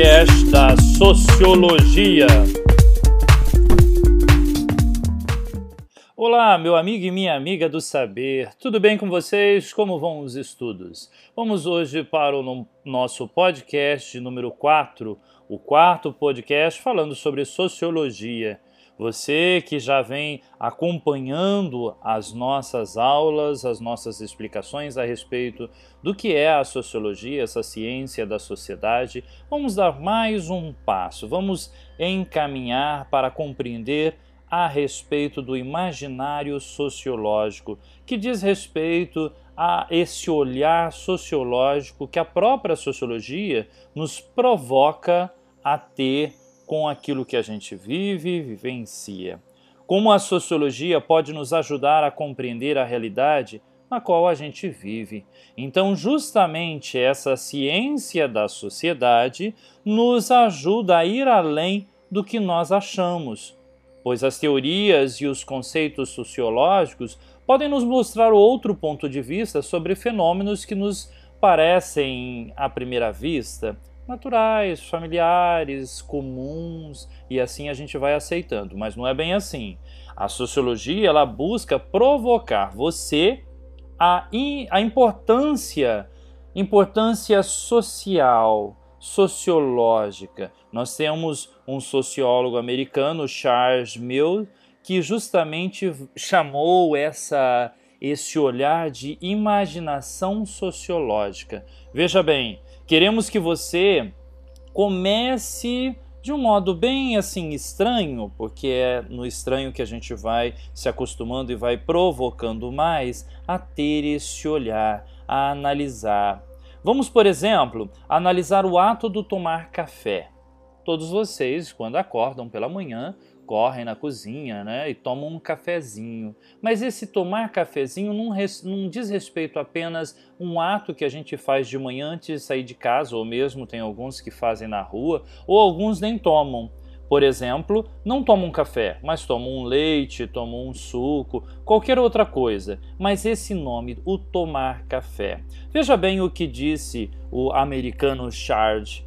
podcast da Sociologia. Olá, meu amigo e minha amiga do saber, tudo bem com vocês? Como vão os estudos? Vamos hoje para o nosso podcast número 4, o quarto podcast falando sobre sociologia. Você que já vem acompanhando as nossas aulas, as nossas explicações a respeito do que é a sociologia, essa ciência da sociedade, vamos dar mais um passo, vamos encaminhar para compreender a respeito do imaginário sociológico, que diz respeito a esse olhar sociológico que a própria sociologia nos provoca a ter com aquilo que a gente vive e vivencia. Como a sociologia pode nos ajudar a compreender a realidade na qual a gente vive. Então, justamente essa ciência da sociedade nos ajuda a ir além do que nós achamos, pois as teorias e os conceitos sociológicos podem nos mostrar outro ponto de vista sobre fenômenos que nos parecem, à primeira vista, naturais, familiares, comuns e assim a gente vai aceitando, mas não é bem assim. A sociologia ela busca provocar você a, a importância importância social, sociológica. Nós temos um sociólogo americano, Charles Mill, que justamente chamou essa esse olhar de imaginação sociológica. Veja bem, Queremos que você comece de um modo bem assim estranho, porque é no estranho que a gente vai se acostumando e vai provocando mais a ter esse olhar, a analisar. Vamos, por exemplo, analisar o ato do tomar café. Todos vocês, quando acordam pela manhã, correm na cozinha né, e tomam um cafezinho. Mas esse tomar cafezinho não, res, não diz respeito apenas um ato que a gente faz de manhã antes de sair de casa, ou mesmo tem alguns que fazem na rua, ou alguns nem tomam. Por exemplo, não tomam café, mas tomam um leite, tomam um suco, qualquer outra coisa. Mas esse nome, o tomar café. Veja bem o que disse o americano Charles,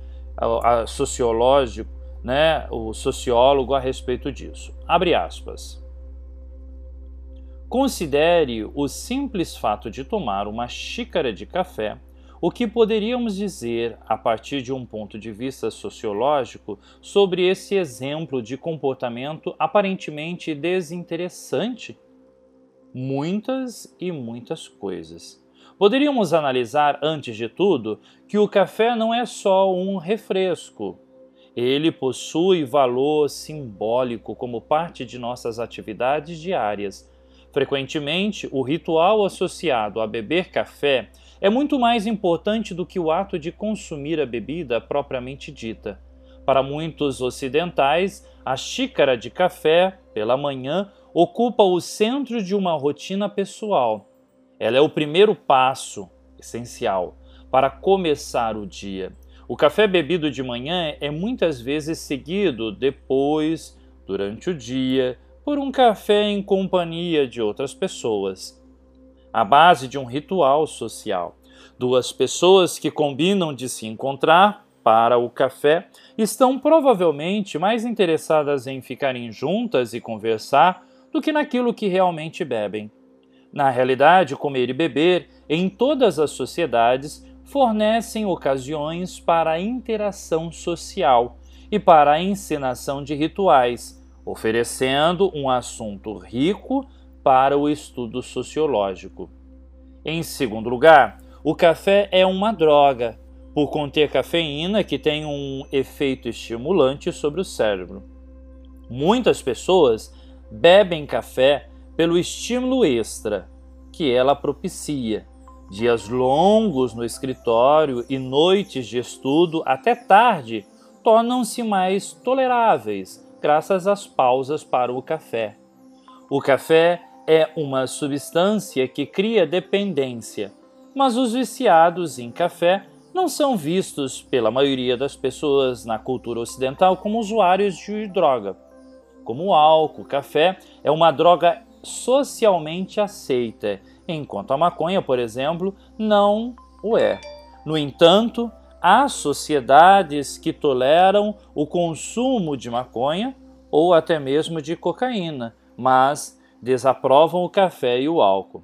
sociológico, né, o sociólogo a respeito disso. Abre aspas. Considere o simples fato de tomar uma xícara de café o que poderíamos dizer, a partir de um ponto de vista sociológico, sobre esse exemplo de comportamento aparentemente desinteressante? Muitas e muitas coisas. Poderíamos analisar, antes de tudo, que o café não é só um refresco, ele possui valor simbólico como parte de nossas atividades diárias. Frequentemente, o ritual associado a beber café é muito mais importante do que o ato de consumir a bebida propriamente dita. Para muitos ocidentais, a xícara de café, pela manhã, ocupa o centro de uma rotina pessoal. Ela é o primeiro passo essencial para começar o dia. O café bebido de manhã é muitas vezes seguido depois, durante o dia, por um café em companhia de outras pessoas. A base de um ritual social. Duas pessoas que combinam de se encontrar para o café estão provavelmente mais interessadas em ficarem juntas e conversar do que naquilo que realmente bebem. Na realidade, comer e beber, em todas as sociedades, fornecem ocasiões para a interação social e para a encenação de rituais, oferecendo um assunto rico para o estudo sociológico. Em segundo lugar, o café é uma droga, por conter cafeína que tem um efeito estimulante sobre o cérebro. Muitas pessoas bebem café pelo estímulo extra que ela propicia Dias longos no escritório e noites de estudo até tarde tornam-se mais toleráveis graças às pausas para o café. O café é uma substância que cria dependência, mas os viciados em café não são vistos pela maioria das pessoas na cultura ocidental como usuários de droga. Como o álcool, o café é uma droga socialmente aceita enquanto a maconha, por exemplo, não o é. No entanto, há sociedades que toleram o consumo de maconha ou até mesmo de cocaína, mas desaprovam o café e o álcool.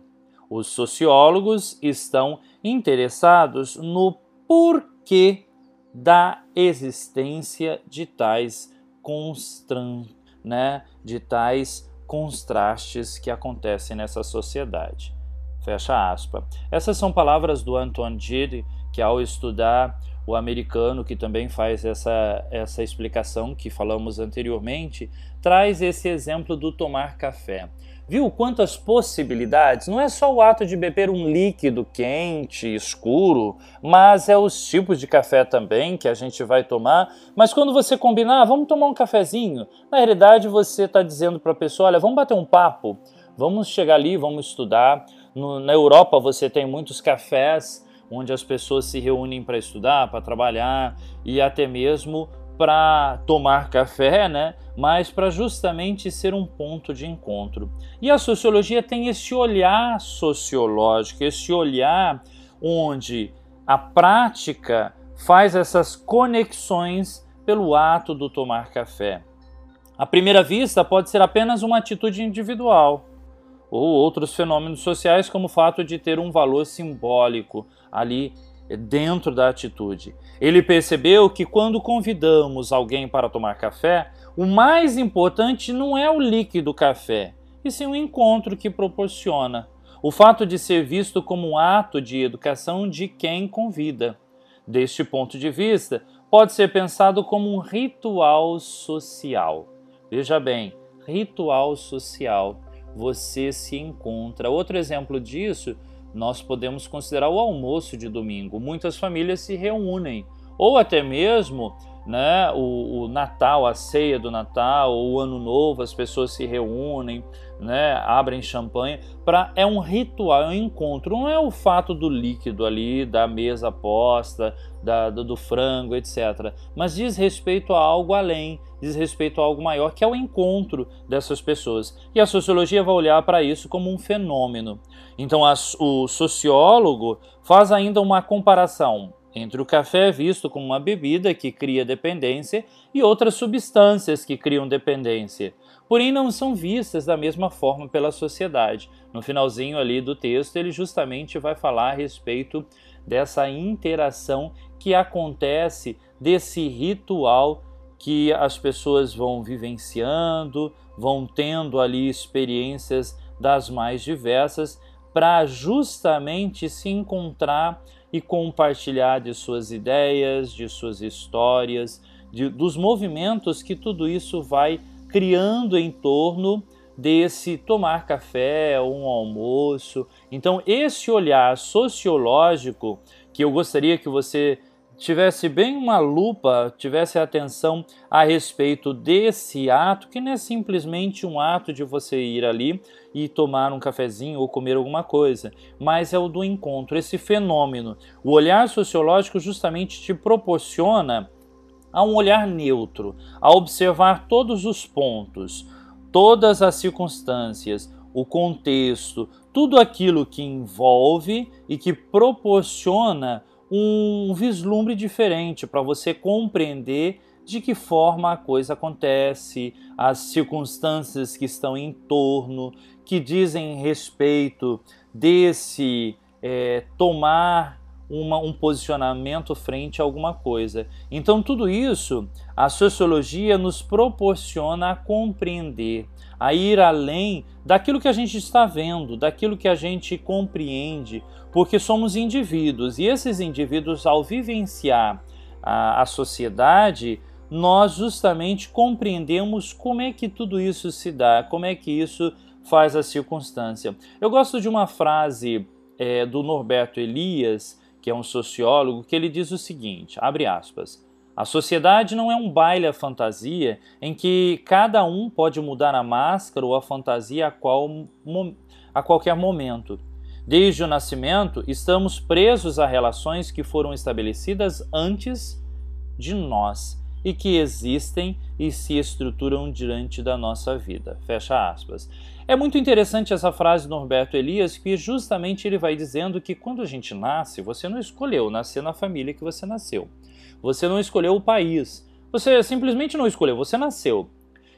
Os sociólogos estão interessados no porquê da existência de tais constran, né, de tais contrastes que acontecem nessa sociedade. Fecha aspas. Essas são palavras do Antoine Gide, que ao estudar o americano, que também faz essa, essa explicação que falamos anteriormente, traz esse exemplo do tomar café. Viu quantas possibilidades? Não é só o ato de beber um líquido quente, escuro, mas é os tipos de café também que a gente vai tomar. Mas quando você combinar, ah, vamos tomar um cafezinho, na realidade você está dizendo para a pessoa: olha, vamos bater um papo, vamos chegar ali, vamos estudar. No, na Europa você tem muitos cafés onde as pessoas se reúnem para estudar, para trabalhar e até mesmo para tomar café, né? mas para justamente ser um ponto de encontro. E a sociologia tem esse olhar sociológico, esse olhar onde a prática faz essas conexões pelo ato do tomar café. À primeira vista, pode ser apenas uma atitude individual, ou outros fenômenos sociais, como o fato de ter um valor simbólico ali dentro da atitude. Ele percebeu que quando convidamos alguém para tomar café, o mais importante não é o líquido café, e sim o encontro que proporciona. O fato de ser visto como um ato de educação de quem convida. Deste ponto de vista, pode ser pensado como um ritual social. Veja bem, ritual social. Você se encontra. Outro exemplo disso nós podemos considerar o almoço de domingo. Muitas famílias se reúnem, ou até mesmo né, o, o, Natal, a ceia do Natal, o Ano Novo, as pessoas se reúnem, né, abrem champanhe. Pra, é um ritual, é um encontro. Não é o fato do líquido ali, da mesa posta, da, do, do frango, etc. Mas diz respeito a algo além, diz respeito a algo maior, que é o encontro dessas pessoas. E a sociologia vai olhar para isso como um fenômeno. Então, o sociólogo faz ainda uma comparação entre o café visto como uma bebida que cria dependência e outras substâncias que criam dependência, porém não são vistas da mesma forma pela sociedade. No finalzinho ali do texto, ele justamente vai falar a respeito dessa interação que acontece desse ritual que as pessoas vão vivenciando, vão tendo ali experiências das mais diversas para justamente se encontrar e compartilhar de suas ideias, de suas histórias, de, dos movimentos que tudo isso vai criando em torno desse tomar café, um almoço. Então, esse olhar sociológico que eu gostaria que você tivesse bem uma lupa, tivesse atenção a respeito desse ato, que não é simplesmente um ato de você ir ali e tomar um cafezinho ou comer alguma coisa, mas é o do encontro, esse fenômeno. O olhar sociológico justamente te proporciona a um olhar neutro, a observar todos os pontos, todas as circunstâncias, o contexto, tudo aquilo que envolve e que proporciona um vislumbre diferente para você compreender de que forma a coisa acontece, as circunstâncias que estão em torno, que dizem respeito desse é, tomar uma, um posicionamento frente a alguma coisa. Então, tudo isso a sociologia nos proporciona a compreender, a ir além daquilo que a gente está vendo, daquilo que a gente compreende, porque somos indivíduos e esses indivíduos, ao vivenciar a, a sociedade, nós justamente compreendemos como é que tudo isso se dá, como é que isso faz a circunstância. Eu gosto de uma frase é, do Norberto Elias, que é um sociólogo, que ele diz o seguinte: abre aspas. A sociedade não é um baile à fantasia em que cada um pode mudar a máscara ou a fantasia a, qual, a qualquer momento. Desde o nascimento, estamos presos a relações que foram estabelecidas antes de nós e que existem e se estruturam diante da nossa vida. Fecha aspas. É muito interessante essa frase do Norberto Elias, que justamente ele vai dizendo que quando a gente nasce, você não escolheu nascer na família que você nasceu. Você não escolheu o país. Você simplesmente não escolheu, você nasceu.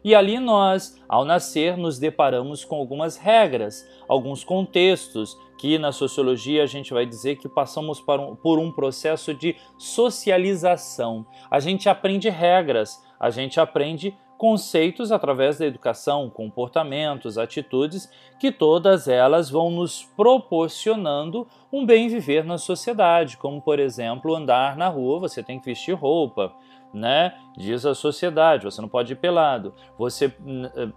E ali nós, ao nascer, nos deparamos com algumas regras, alguns contextos, que na sociologia a gente vai dizer que passamos por um, processo de socialização. A gente aprende regras, a gente aprende conceitos através da educação, comportamentos, atitudes, que todas elas vão nos proporcionando um bem viver na sociedade, como por exemplo, andar na rua, você tem que vestir roupa, né? Diz a sociedade, você não pode ir pelado. Você,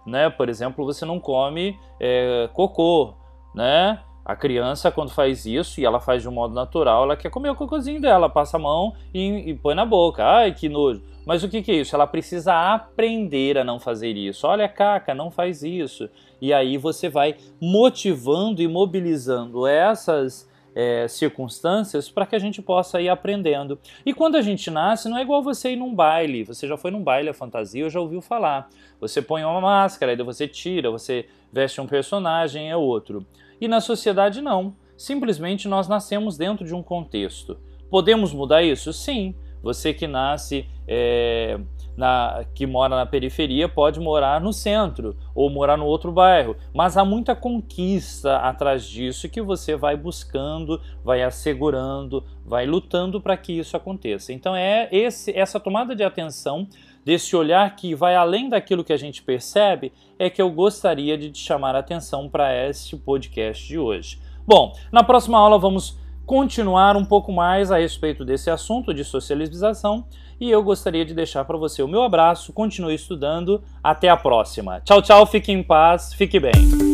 né, por exemplo, você não come é, cocô, né? A criança, quando faz isso, e ela faz de um modo natural, ela quer comer o cocôzinho dela, passa a mão e, e põe na boca. Ai, que nojo. Mas o que, que é isso? Ela precisa aprender a não fazer isso. Olha, caca, não faz isso. E aí você vai motivando e mobilizando essas é, circunstâncias para que a gente possa ir aprendendo. E quando a gente nasce, não é igual você ir num baile. Você já foi num baile a fantasia ou já ouviu falar. Você põe uma máscara, aí você tira, você veste um personagem, é outro. E na sociedade, não. Simplesmente nós nascemos dentro de um contexto. Podemos mudar isso? Sim. Você que nasce, é, na, que mora na periferia, pode morar no centro ou morar no outro bairro. Mas há muita conquista atrás disso que você vai buscando, vai assegurando, vai lutando para que isso aconteça. Então é esse, essa tomada de atenção desse olhar que vai além daquilo que a gente percebe, é que eu gostaria de chamar a atenção para este podcast de hoje. Bom, na próxima aula vamos continuar um pouco mais a respeito desse assunto de socialização. E eu gostaria de deixar para você o meu abraço, continue estudando, até a próxima. Tchau, tchau, fique em paz, fique bem.